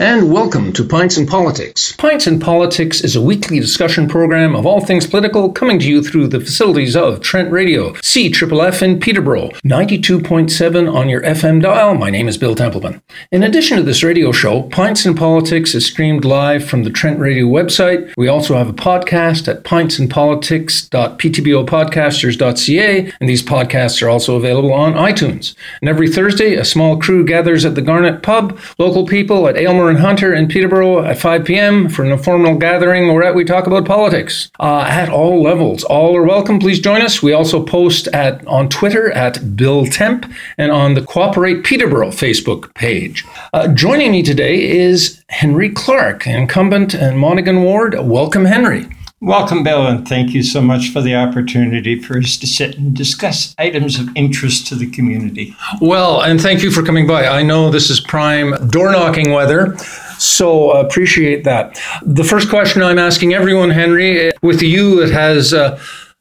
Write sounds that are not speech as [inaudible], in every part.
And welcome to Pints and Politics. Pints and Politics is a weekly discussion program of all things political coming to you through the facilities of Trent Radio, C Triple in Peterborough, 92.7 on your FM dial. My name is Bill Templeman. In addition to this radio show, Pints and Politics is streamed live from the Trent Radio website. We also have a podcast at pintsandpolitics.ptbopodcasters.ca, and these podcasts are also available on iTunes. And every Thursday, a small crew gathers at the Garnet Pub, local people at Aylmer Hunter in Peterborough at 5 p.m. for an informal gathering where we talk about politics uh, at all levels. All are welcome. Please join us. We also post at on Twitter at Bill Temp and on the Cooperate Peterborough Facebook page. Uh, joining me today is Henry Clark, incumbent in Monaghan Ward. Welcome, Henry. Welcome, Bill, and thank you so much for the opportunity for us to sit and discuss items of interest to the community. Well, and thank you for coming by. I know this is prime door knocking weather, so appreciate that. The first question I'm asking everyone, Henry, with you, it has. Uh,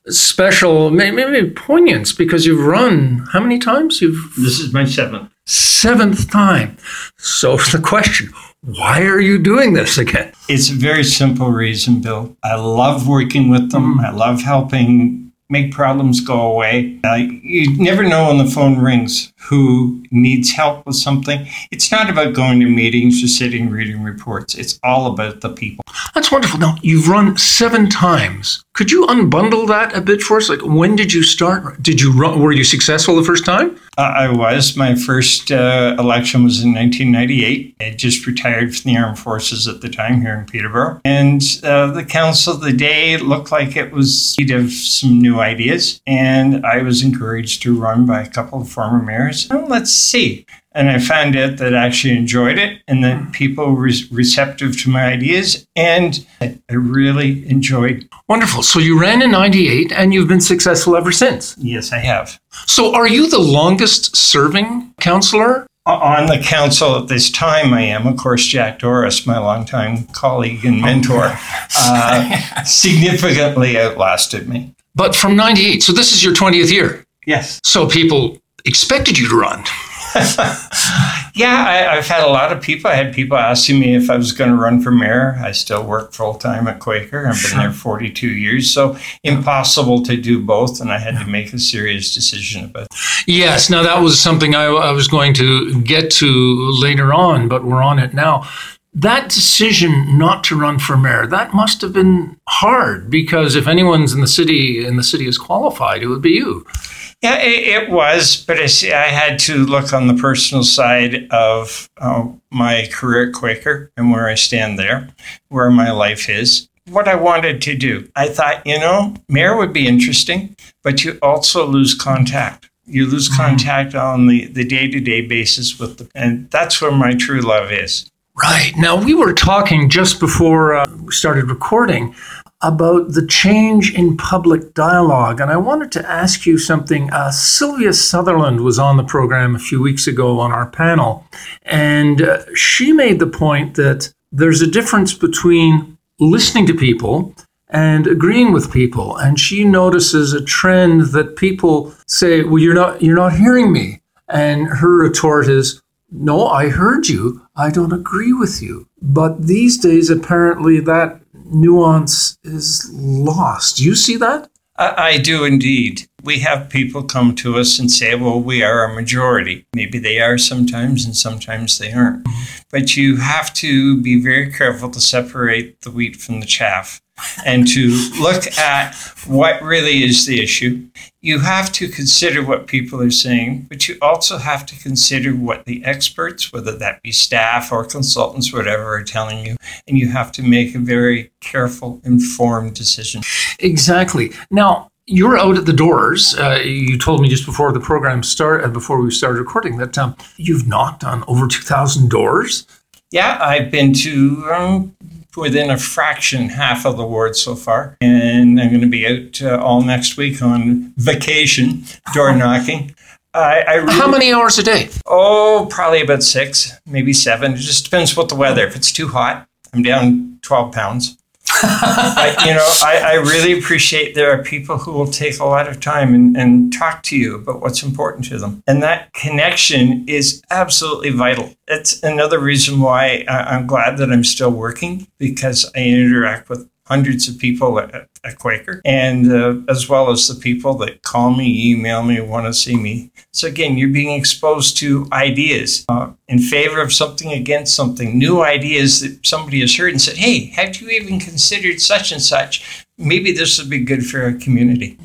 special, maybe poignance, because you've run how many times? You've this is my seventh seventh time. So [laughs] the question: why are you doing this again? It's a very simple reason, Bill. I love working with them. Mm. I love helping make problems go away. Uh, you never know when the phone rings who needs help with something. It's not about going to meetings or sitting reading reports. It's all about the people. That's wonderful. Now, you've run seven times. Could you unbundle that a bit for us? Like, when did you start? Did you run? Were you successful the first time? Uh, I was. My first uh, election was in 1998. I just retired from the armed forces at the time here in Peterborough, and uh, the council of the day looked like it was of some new ideas, and I was encouraged to run by a couple of former mayors. Well, let's see. And I found out that I actually enjoyed it and that hmm. people were receptive to my ideas. And I really enjoyed. Wonderful. So you ran in 98 and you've been successful ever since. Yes, I have. So are you the longest serving counselor On the council at this time, I am. Of course, Jack Doris, my longtime colleague and mentor, uh, [laughs] significantly outlasted me. But from 98, so this is your 20th year? Yes. So people expected you to run. [laughs] yeah, I, have had a lot of people. I had people asking me if I was going to run for mayor. I still work full time at Quaker. I've been there [laughs] 42 years. So impossible to do both. And I had to make a serious decision about it. Yes. Now, that was something I, I was going to get to later on, but we're on it now that decision not to run for mayor that must have been hard because if anyone's in the city and the city is qualified it would be you yeah, it, it was, but I, see, I had to look on the personal side of uh, my career at Quaker and where I stand there, where my life is. What I wanted to do, I thought, you know, mayor would be interesting, but you also lose contact. You lose mm-hmm. contact on the, the day-to-day basis with the, and that's where my true love is. Right. Now, we were talking just before uh, we started recording about the change in public dialogue. And I wanted to ask you something. Uh, Sylvia Sutherland was on the program a few weeks ago on our panel, and uh, she made the point that there's a difference between listening to people and agreeing with people and she notices a trend that people say well you're not you're not hearing me and her retort is no i heard you i don't agree with you but these days apparently that nuance is lost. Do you see that? I, I do indeed. We have people come to us and say, well, we are a majority. Maybe they are sometimes, and sometimes they aren't. Mm-hmm. But you have to be very careful to separate the wheat from the chaff and to look at what really is the issue. You have to consider what people are saying, but you also have to consider what the experts, whether that be staff or consultants, whatever, are telling you. And you have to make a very careful, informed decision. Exactly. Now, you're out at the doors. Uh, you told me just before the program started, uh, before we started recording, that um, you've knocked on over 2,000 doors. Yeah, I've been to um, within a fraction half of the ward so far. And I'm going to be out uh, all next week on vacation, door knocking. I, I really, How many hours a day? Oh, probably about six, maybe seven. It just depends what the weather. If it's too hot, I'm down 12 pounds. I, you know, I, I, really appreciate there are people who will take a lot of time and, and talk to you about what's important to them. And that connection is absolutely vital. It's another reason why uh, I'm glad that I'm still working because I interact with hundreds of people at, at Quaker, and uh, as well as the people that call me, email me, want to see me. So again, you're being exposed to ideas uh, in favor of something, against something, new ideas that somebody has heard and said, "Hey, have you even considered such and such?" Maybe this would be good for our community.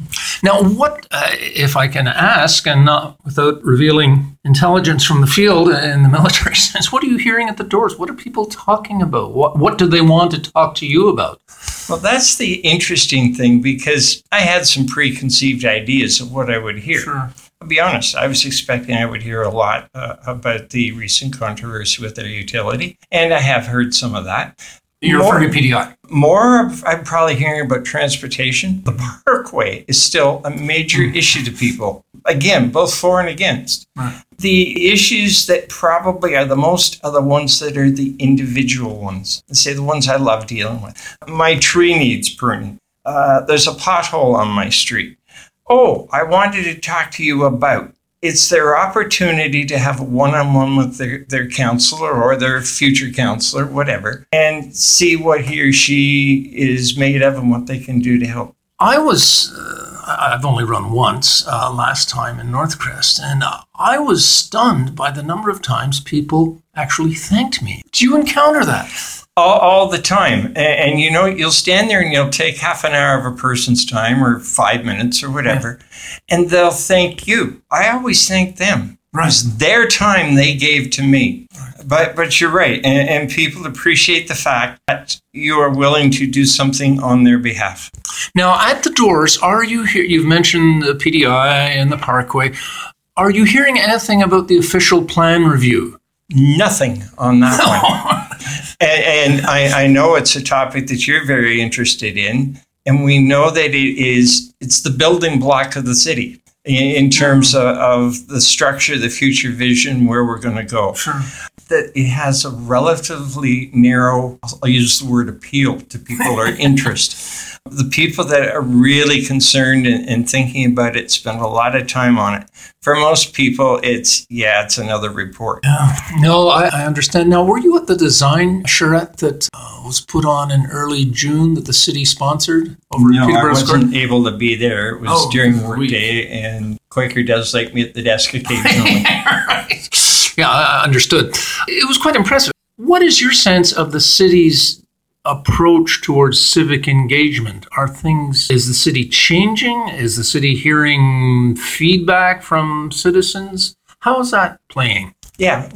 Now, what, uh, if I can ask, and not without revealing intelligence from the field in the [laughs] military sense, what are you hearing at the doors? What are people talking about? What, what do they want to talk to you about? Well, that's the interesting thing because I had some preconceived ideas of what I would hear. Sure. I'll be honest, I was expecting I would hear a lot uh, about the recent controversy with their utility, and I have heard some of that. You're more, referring to PDI. More, I'm probably hearing about transportation. The parkway is still a major mm. issue to people. Again, both for and against. Right. The issues that probably are the most are the ones that are the individual ones. Let's say the ones I love dealing with. My tree needs pruning. Uh, there's a pothole on my street. Oh, I wanted to talk to you about it's their opportunity to have a one-on-one with their, their counselor or their future counselor, whatever, and see what he or she is made of and what they can do to help. I was, uh, I've only run once uh, last time in Northcrest, and I was stunned by the number of times people actually thanked me. Do you encounter that? All, all the time. And, and, you know, you'll stand there and you'll take half an hour of a person's time or five minutes or whatever, yeah. and they'll thank you. I always thank them. Right. It's their time they gave to me. Right. But but you're right, and, and people appreciate the fact that you are willing to do something on their behalf. Now, at the doors, are you here? You've mentioned the PDI and the Parkway. Are you hearing anything about the official plan review? Nothing on that one. [laughs] and, and I, I know it's a topic that you're very interested in, and we know that it is it's the building block of the city in, terms of, of, the structure, the future vision, where we're going to go. Sure. That it has a relatively narrow, I'll use the word appeal to people or [laughs] interest. The people that are really concerned and, and, thinking about it spend a lot of time on it. For most people, it's, yeah, it's another report. Yeah. No, I, I understand. Now, were you at the design charrette that uh, was put on in early June that the city sponsored over no, I wasn't able to be there. It was oh, during workday, and Quaker does like me at the desk [laughs] occasionally. right. Yeah, I understood. It was quite impressive. What is your sense of the city's approach towards civic engagement? Are things, is the city changing? Is the city hearing feedback from citizens? How is that playing? Yeah.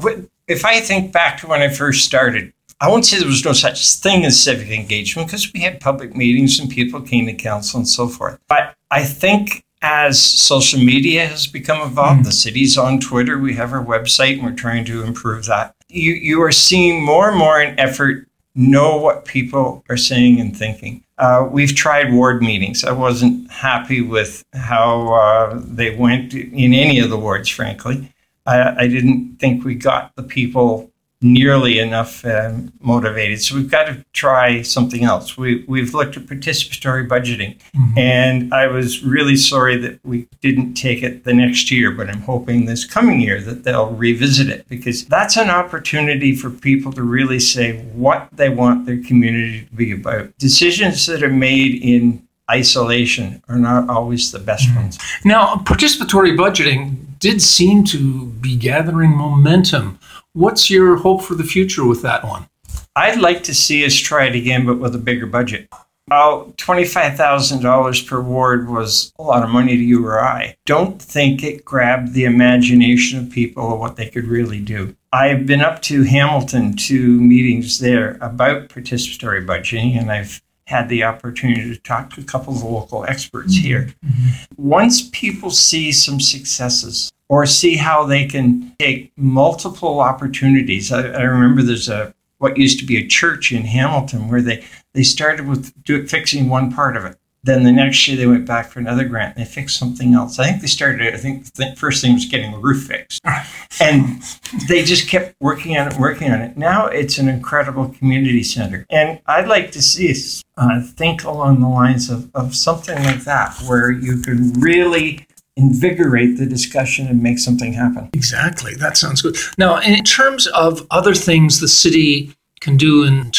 If I think back to when I first started, I won't say there was no such thing as civic engagement because we had public meetings and people came to council and so forth. But I think as social media has become involved, mm. the city's on Twitter, we have our website, and we're trying to improve that. You, you are seeing more and more an effort know what people are saying and thinking. Uh, we've tried ward meetings. I wasn't happy with how uh, they went in any of the wards, frankly. I, I, didn't think we got the people nearly enough um, motivated. So we've got to try something else. We, we've looked at participatory budgeting, mm-hmm. and I was really sorry that we didn't take it the next year, but I'm hoping this coming year that they'll revisit it because that's an opportunity for people to really say what they want their community to be about. Decisions that are made in isolation are not always the best mm-hmm. ones. Now, participatory budgeting did seem to be gathering momentum What's your hope for the future with that one? I'd like to see us try it again, but with a bigger budget. About $25,000 per ward was a lot of money to you or I. Don't think it grabbed the imagination of people of what they could really do. I've been up to Hamilton to meetings there about participatory budgeting, and I've had the opportunity to talk to a couple of the local experts here. Mm-hmm. Once people see some successes, or see how they can take multiple opportunities. I, I, remember there's a what used to be a church in Hamilton where they they started with do, fixing one part of it. Then the next year they went back for another grant and they fixed something else. I think they started, I think the first thing was getting the roof fixed. [laughs] And they just kept working on it, working on it. Now it's an incredible community center. And I'd like to see us uh, think along the lines of, of something like that, where you can really invigorate the discussion and make something happen. Exactly. That sounds good. Now, in terms of other things the city can do in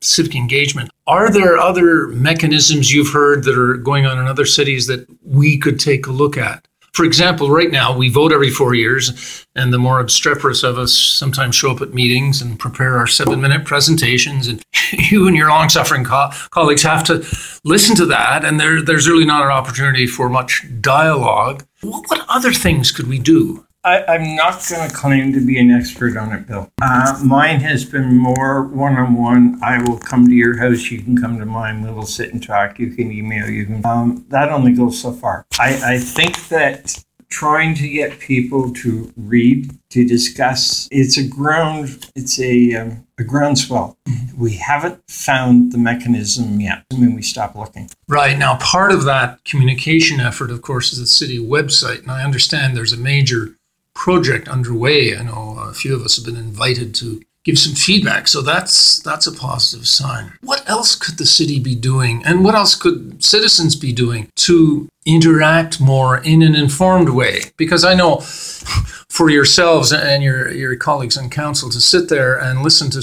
civic engagement, are there other mechanisms you've heard that are going on in other cities that we could take a look at? For example, right now we vote every four years, and the more obstreperous of us sometimes show up at meetings and prepare our seven minute presentations. And [laughs] you and your long suffering co- colleagues have to listen to that, and there, there's really not an opportunity for much dialogue. What, what other things could we do? I, am not going to claim to be an expert on it, Bill. Uh, mine has been more one on one. I will come to your house. You can come to mine. We will sit and talk. You can email. You can. Um, that only goes so far. I, I think that trying to get people to read to discuss it's a ground it's a um, a groundswell we haven't found the mechanism yet i mean we stop looking right now part of that communication effort of course is the city website and i understand there's a major project underway. I know a few of us have been invited to give some feedback. So that's that's a positive sign. What else could the city be doing and what else could citizens be doing to interact more in an informed way? Because I know for yourselves and your your colleagues on council to sit there and listen to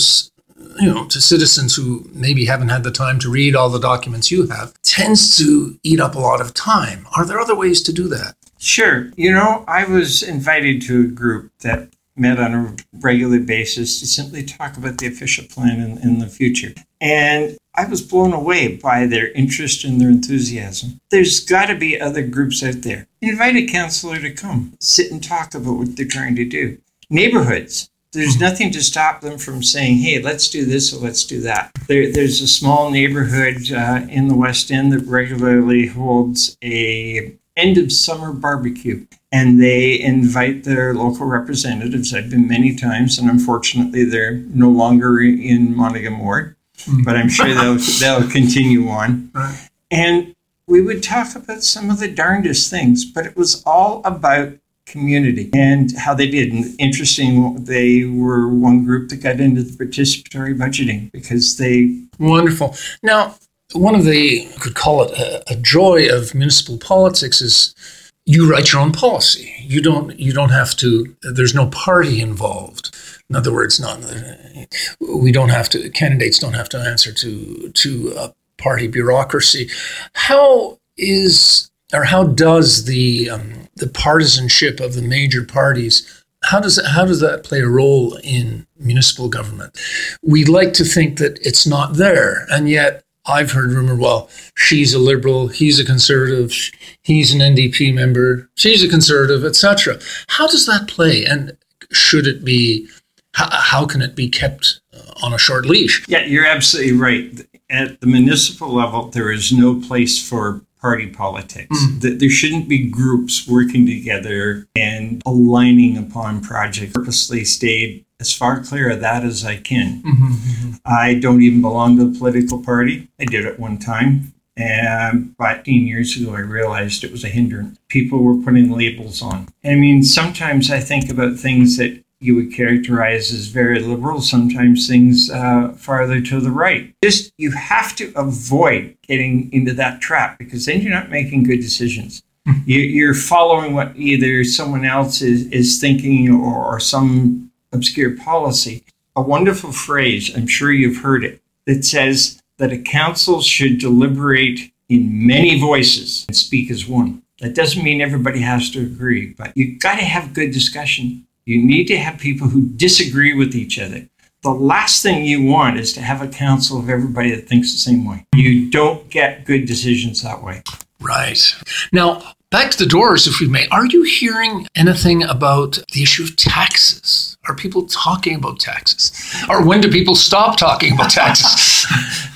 you know to citizens who maybe haven't had the time to read all the documents you have tends to eat up a lot of time. Are there other ways to do that? Sure. You know, I was invited to a group that met on a regular basis to simply talk about the official plan in, in the future. And I was blown away by their interest and their enthusiasm. There's got to be other groups out there. Invite a counselor to come, sit and talk about what they're trying to do. Neighborhoods, there's nothing to stop them from saying, hey, let's do this or let's do that. There, there's a small neighborhood uh, in the West End that regularly holds a end of summer barbecue. And they invite their local representatives. I've been many times, and unfortunately, they're no longer in Monaghan Ward, mm-hmm. but I'm sure they'll, [laughs] they'll continue on. Right. And we would talk about some of the darndest things, but it was all about community and how they did. And interesting, they were one group that got into the participatory budgeting because they. Wonderful. Now, one of the, you could call it a, a joy of municipal politics is you write your own policy. You don't you don't have to. There's no party involved. In other words, not we don't have to. Candidates don't have to answer to to a party bureaucracy. How is or how does the um, the partisanship of the major parties? How does how does that play a role in municipal government? We'd like to think that it's not there, and yet I've heard rumor, well, she's a liberal, he's a conservative, he's an NDP member, she's a conservative, etc. How does that play? And should it be, how, how can it be kept uh, on a short leash? Yeah, you're absolutely right. At the municipal level, there is no place for party politics. Mm. There shouldn't be groups working together and aligning upon projects. Purposely stayed as far clear of that as I can. Mm-hmm, mm-hmm. I don't even belong to a political party. I did at one time. And 15 years ago, I realized it was a hindrance. People were putting labels on. I mean, sometimes I think about things that you would characterize as very liberal, sometimes things uh, farther to the right. Just you have to avoid getting into that trap because then you're not making good decisions. Hmm. You're following what either someone else is, is thinking or, or some obscure policy. A wonderful phrase, I'm sure you've heard it, that says that a council should deliberate in many voices and speak as one. That doesn't mean everybody has to agree, but you've got to have good discussion. You need to have people who disagree with each other. The last thing you want is to have a council of everybody that thinks the same way. You don't get good decisions that way. Right. Now, back to the doors, if we may. Are you hearing anything about the issue of taxes? Are people talking about taxes? Or when do people stop talking about taxes?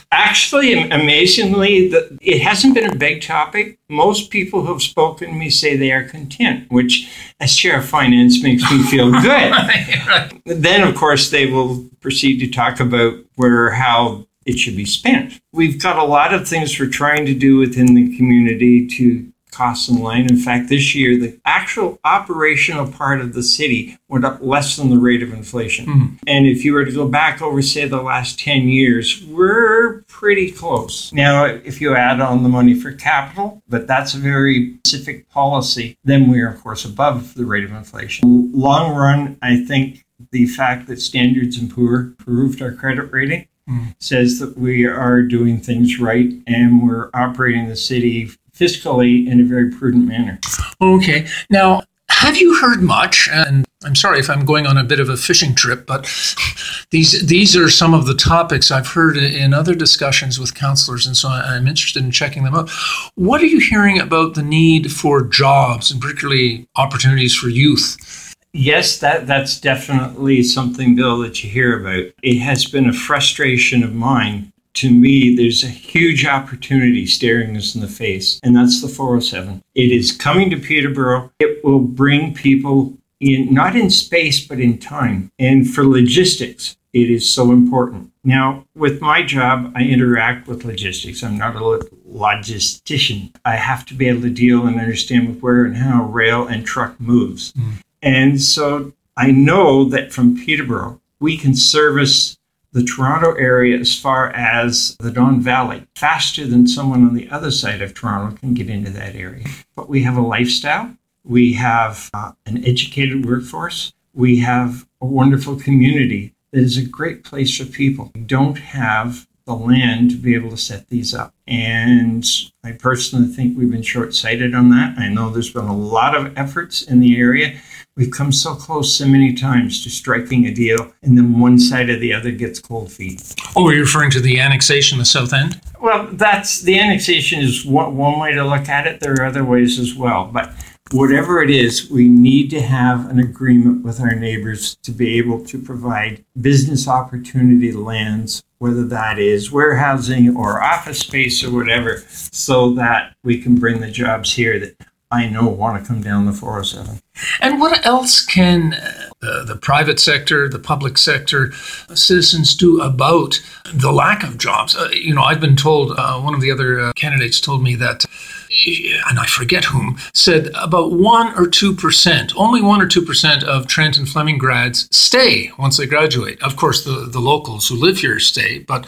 [laughs] Actually, amazingly, the, it hasn't been a big topic. Most people who have spoken to me say they are content, which, as chair of finance, makes me feel [laughs] good. right, right. Then, of course, they will proceed to talk about where how it should be spent. We've got a lot of things we're trying to do within the community to costs in line. In fact, this year, the actual operational part of the city went up less than the rate of inflation. Mm. And if you were to go back over, say, the last 10 years, we're pretty close. Now, if you add on the money for capital, but that's a very specific policy, then we are, of course, above the rate of inflation. Long run, I think the fact that Standards and Poor improved our credit rating mm. says that we are doing things right and we're operating the city fiscally in a very prudent manner. Okay. Now, have you heard much? And I'm sorry if I'm going on a bit of a fishing trip, but these these are some of the topics I've heard in other discussions with counselors, and so I'm interested in checking them out. What are you hearing about the need for jobs, and particularly opportunities for youth? Yes, that that's definitely something, Bill, that you hear about. It has been a frustration of mine to me, there's a huge opportunity staring us in the face, and that's the 407. It is coming to Peterborough. It will bring people in, not in space, but in time. And for logistics, it is so important. Now, with my job, I interact with logistics. I'm not a logistician. I have to be able to deal and understand with where and how rail and truck moves. Mm. And so I know that from Peterborough, we can service the Toronto area as far as the Don Valley faster than someone on the other side of Toronto can get into that area. But we have a lifestyle, we have uh, an educated workforce, we have a wonderful community that is a great place for people. We don't have the land to be able to set these up. And I personally think we've been short sighted on that. I know there's been a lot of efforts in the area We've come so close so many times to striking a deal, and then one side or the other gets cold feet. Oh, you're referring to the annexation of the South End? Well, that's the annexation is one, one way to look at it. There are other ways as well, but whatever it is, we need to have an agreement with our neighbors to be able to provide business opportunity lands, whether that is warehousing or office space or whatever, so that we can bring the jobs here that I know want to come down the 407. And what else can uh, the private sector, the public sector, uh, citizens do about the lack of jobs? Uh, you know, I've been told, uh, one of the other uh, candidates told me that, and I forget whom, said about 1 or 2%, only 1 or 2% of Trent and Fleming grads stay once they graduate. Of course, the, the locals who live here stay, but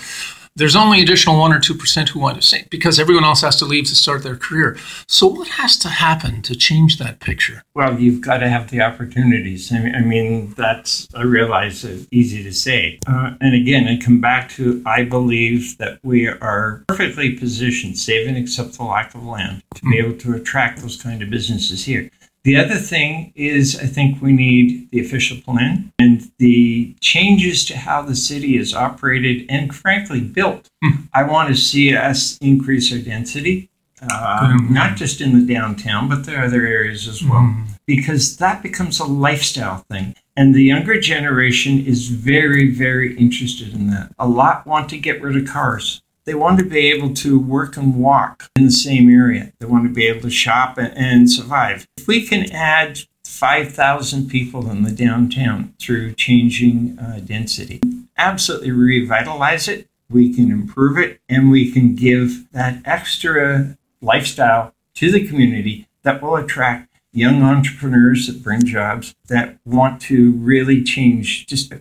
there's only additional 1 or 2% who want to stay because everyone else has to leave to start their career. So, what has to happen to change that picture? Well, you've got to have the opportunities. I mean, that's, I realize, it's easy to say. Uh, and again, I come back to I believe that we are perfectly positioned, save and except the lack of land, to be hmm. able to attract those kind of businesses here. The other thing is, I think we need the official plan and the changes to how the city is operated and, frankly, built. Mm. I want to see us increase our density, uh, not just in the downtown, but the other areas as well, mm. because that becomes a lifestyle thing. And the younger generation is very, very interested in that. A lot want to get rid of cars. They want to be able to work and walk in the same area. They want to be able to shop and survive. If we can add 5,000 people in the downtown through changing uh, density, absolutely revitalize it, we can improve it, and we can give that extra lifestyle to the community that will attract young entrepreneurs that bring jobs that want to really change just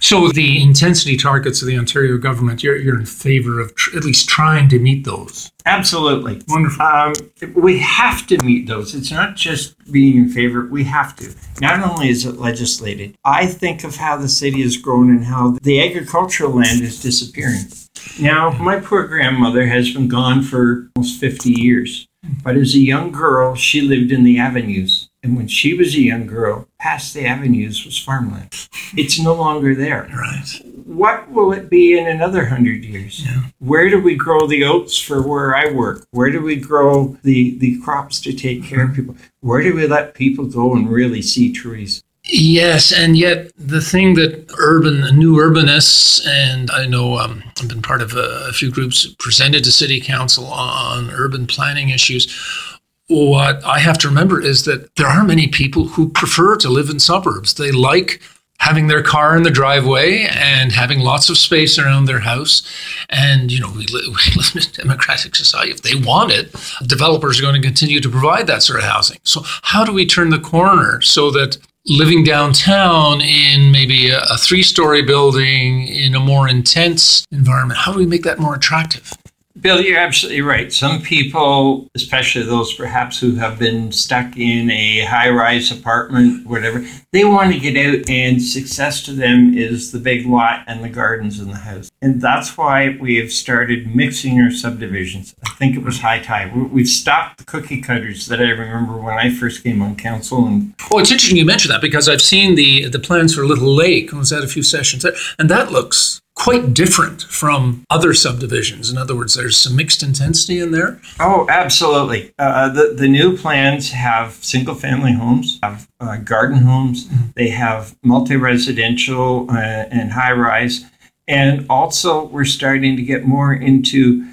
so the intensity targets of the ontario government you're, you're in favor of tr- at least trying to meet those? Absolutely. Wonderful. Um, we have to meet those. It's not just being in favor we have to. Not only is it legislated i think of how the city has grown and how the agricultural land is disappearing. Now my poor grandmother has been gone for almost 50 years but as a young girl, she lived in the avenues. And when she was a young girl, past the avenues was farmland. [laughs] It's no longer there. Right. What will it be in another hundred years? Yeah. Where do we grow the oats for where I work? Where do we grow the, the crops to take care mm-hmm. of people? Where do we let people go and really see trees? Yes, and yet the thing that urban, new urbanists, and I know um, I've been part of a, a few groups presented to city council on urban planning issues. What I have to remember is that there are many people who prefer to live in suburbs. They like having their car in the driveway and having lots of space around their house. And, you know, we, [laughs] we live in a democratic society. If they want it, developers are going to continue to provide that sort of housing. So, how do we turn the corner so that living downtown in maybe a, a three story building in a more intense environment, how do we make that more attractive? Bill, you're absolutely right. Some people, especially those perhaps who have been stuck in a high rise apartment, whatever, they want to get out, and success to them is the big lot and the gardens in the house. And that's why we have started mixing our subdivisions. I think it was high time. We've stopped the cookie cutters that I remember when I first came on council. And oh, it's interesting you mentioned that because I've seen the the plans for a Lily Lake. I was at a few sessions and that looks quite different from other subdivisions. In other words, there's some mixed intensity in there. Oh, absolutely. Uh, the the new plans have single family homes, have uh, garden homes, mm-hmm. they have multi residential uh, and high rise, and also we're starting to get more into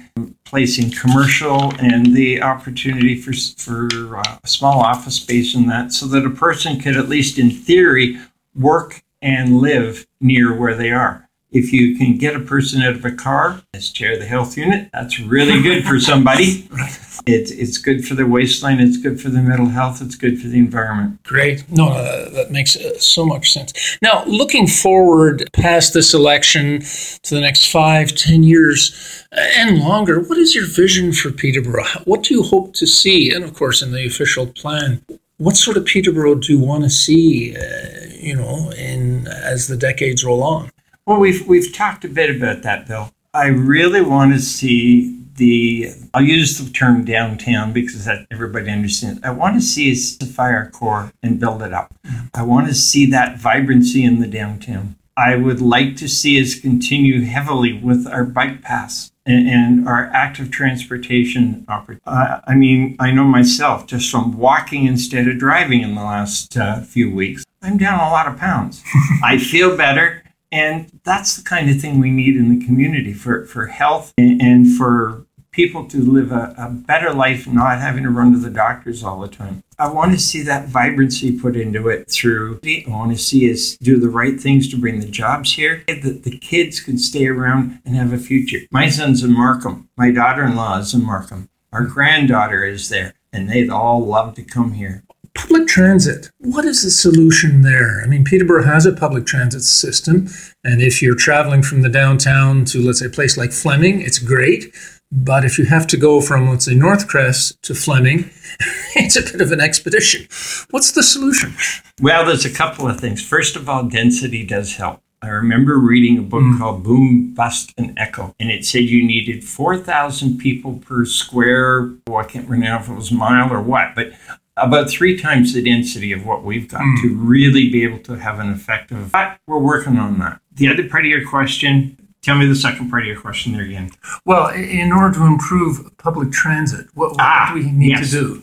placing commercial and the opportunity for for uh, a small office space in that, so that a person could at least in theory work and live near where they are. If you can get a person out of a car as chair of the health unit, that's really good for somebody. [laughs] It's, it's good for the waistline, it's good for the mental health, it's good for the environment. Great. No, uh, that makes uh, so much sense. Now, looking forward past this election to the next five, ten years uh, and longer, what is your vision for Peterborough? What do you hope to see? And of course, in the official plan, what sort of Peterborough do you want to see, uh, you know, in as the decades roll on? Well, we've we've talked a bit about that, Bill. I really want to see the. I'll use the term downtown because that everybody understands. I want to see us defy our core and build it up. I want to see that vibrancy in the downtown. I would like to see us continue heavily with our bike paths and, and our active transportation opportunity. Uh, I mean, I know myself just from walking instead of driving in the last uh, few weeks. I'm down a lot of pounds. [laughs] I feel better. And that's the kind of thing we need in the community for, for health and, for people to live a, a, better life, not having to run to the doctors all the time. I want to see that vibrancy put into it through. I want to see us do the right things to bring the jobs here, that the kids can stay around and have a future. My son's in Markham. My daughter in law is in Markham. Our granddaughter is there, and they'd all love to come here. Public transit. What is the solution there? I mean, Peterborough has a public transit system. And if you're traveling from the downtown to, let's say, a place like Fleming, it's great. But if you have to go from, let's say, Northcrest to Fleming, [laughs] it's a bit of an expedition. What's the solution? Well, there's a couple of things. First of all, density does help. I remember reading a book mm. called Boom, Bust, and Echo, and it said you needed 4,000 people per square, well, I can't remember if it was mile or what, but about three times the density of what we've got mm. to really be able to have an effective. But we're working on that. The other part of your question, tell me the second part of your question there again. Well, in order to improve public transit, what, what ah, do we need yes. to do?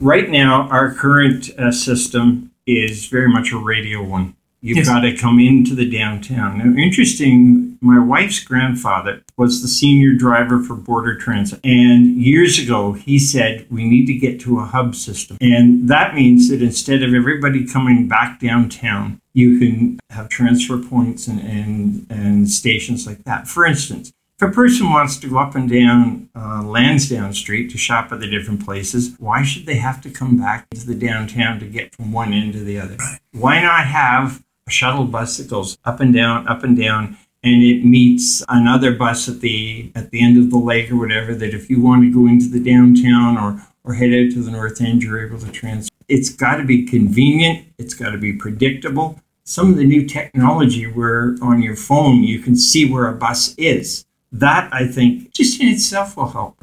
Right now, our current uh, system is very much a radial one. You've yes. got to come into the downtown. Now, interesting, my wife's grandfather was the senior driver for Border Transit. And years ago, he said, we need to get to a hub system. And that means that instead of everybody coming back downtown, you can have transfer points and, and, and stations like that. For instance, if a person wants to go up and down uh, Lansdowne Street to shop at the different places, why should they have to come back to the downtown to get from one end to the other? Right. Why not have shuttle goes up and down, up and down, and it meets another bus at the at the end of the lake or whatever. That if you want to go into the downtown or or head out to the north end, you're able to transfer. It's got to be convenient. It's got to be predictable. Some of the new technology where on your phone you can see where a bus is. That I think just in itself will help.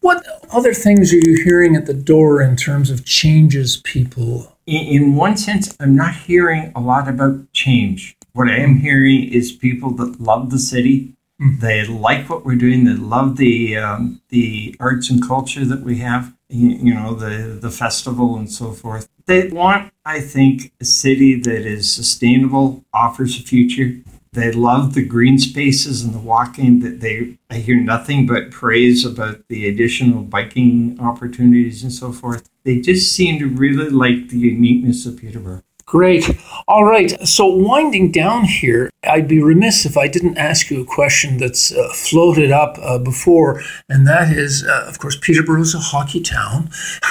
What other things are you hearing at the door in terms of changes people in one sense, I'm not hearing a lot about change. What I am hearing is people that love the city. Mm. They like what we're doing. They love the um, the arts and culture that we have. You, you know, the the festival and so forth. They want, I think, a city that is sustainable, offers a future. They love the green spaces and the walking. That they, I hear nothing but praise about the additional biking opportunities and so forth. They just seem to really like the uniqueness of Peterborough. Great. All right. So, winding down here, I'd be remiss if I didn't ask you a question that's uh, floated up uh, before, and that is, uh, of course, Peterborough is a hockey town.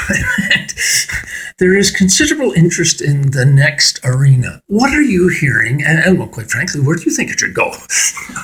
[laughs] there is considerable interest in the next arena. What are you hearing? And, and well, quite frankly, where do you think it should go?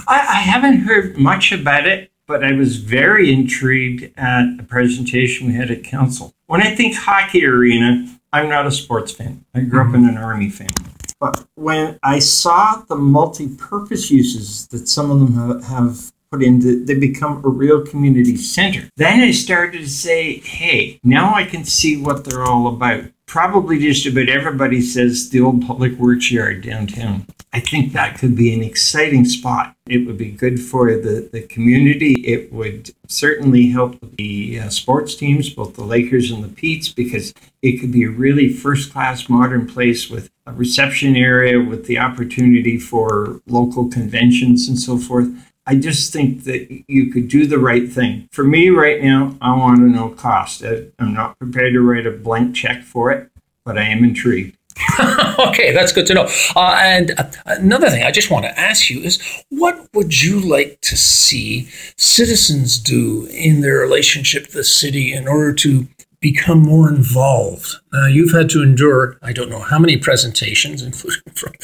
I, I haven't heard much about it, but I was very intrigued at a presentation we had at council. When I think hockey arena, I'm not a sports fan. I grew up in mm-hmm. an army family. But when I saw the multi purpose uses that some of them have, have put into, they become a real community center. Then I started to say, hey, now I can see what they're all about. Probably just about everybody says the old public works yard downtown. I think that could be an exciting spot. It would be good for the, the community. It would certainly help the uh, sports teams, both the Lakers and the Petes, because it could be a really first class modern place with a reception area, with the opportunity for local conventions and so forth. I just think that you could do the right thing. For me right now, I want to know cost. I'm not prepared to write a blank check for it, but I am intrigued. [laughs] okay, that's good to know. Uh, and uh, another thing I just want to ask you is what would you like to see citizens do in their relationship to the city in order to become more involved? Uh, you've had to endure, I don't know how many presentations, including from [laughs]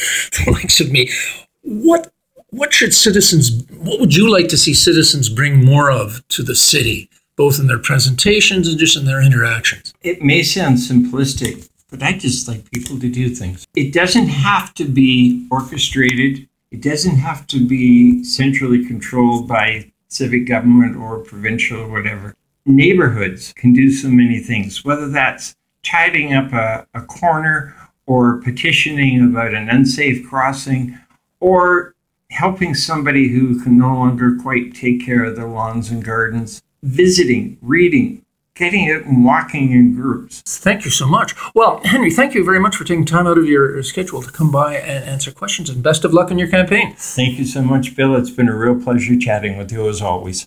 the likes of me. What what should citizens, what would you like to see citizens bring more of to the city, both in their presentations and just in their interactions? It may sound simplistic, but I just like people to do things. It doesn't have to be orchestrated, it doesn't have to be centrally controlled by civic government or provincial or whatever. Neighborhoods can do so many things, whether that's tidying up a, a corner or petitioning about an unsafe crossing or helping somebody who can no longer quite take care of their lawns and gardens, visiting, reading, getting out and walking in groups. Thank you so much. Well, Henry, thank you very much for taking time out of your schedule to come by and answer questions, and best of luck in your campaign. Thank you so much, Bill. It's been a real pleasure chatting with you as always.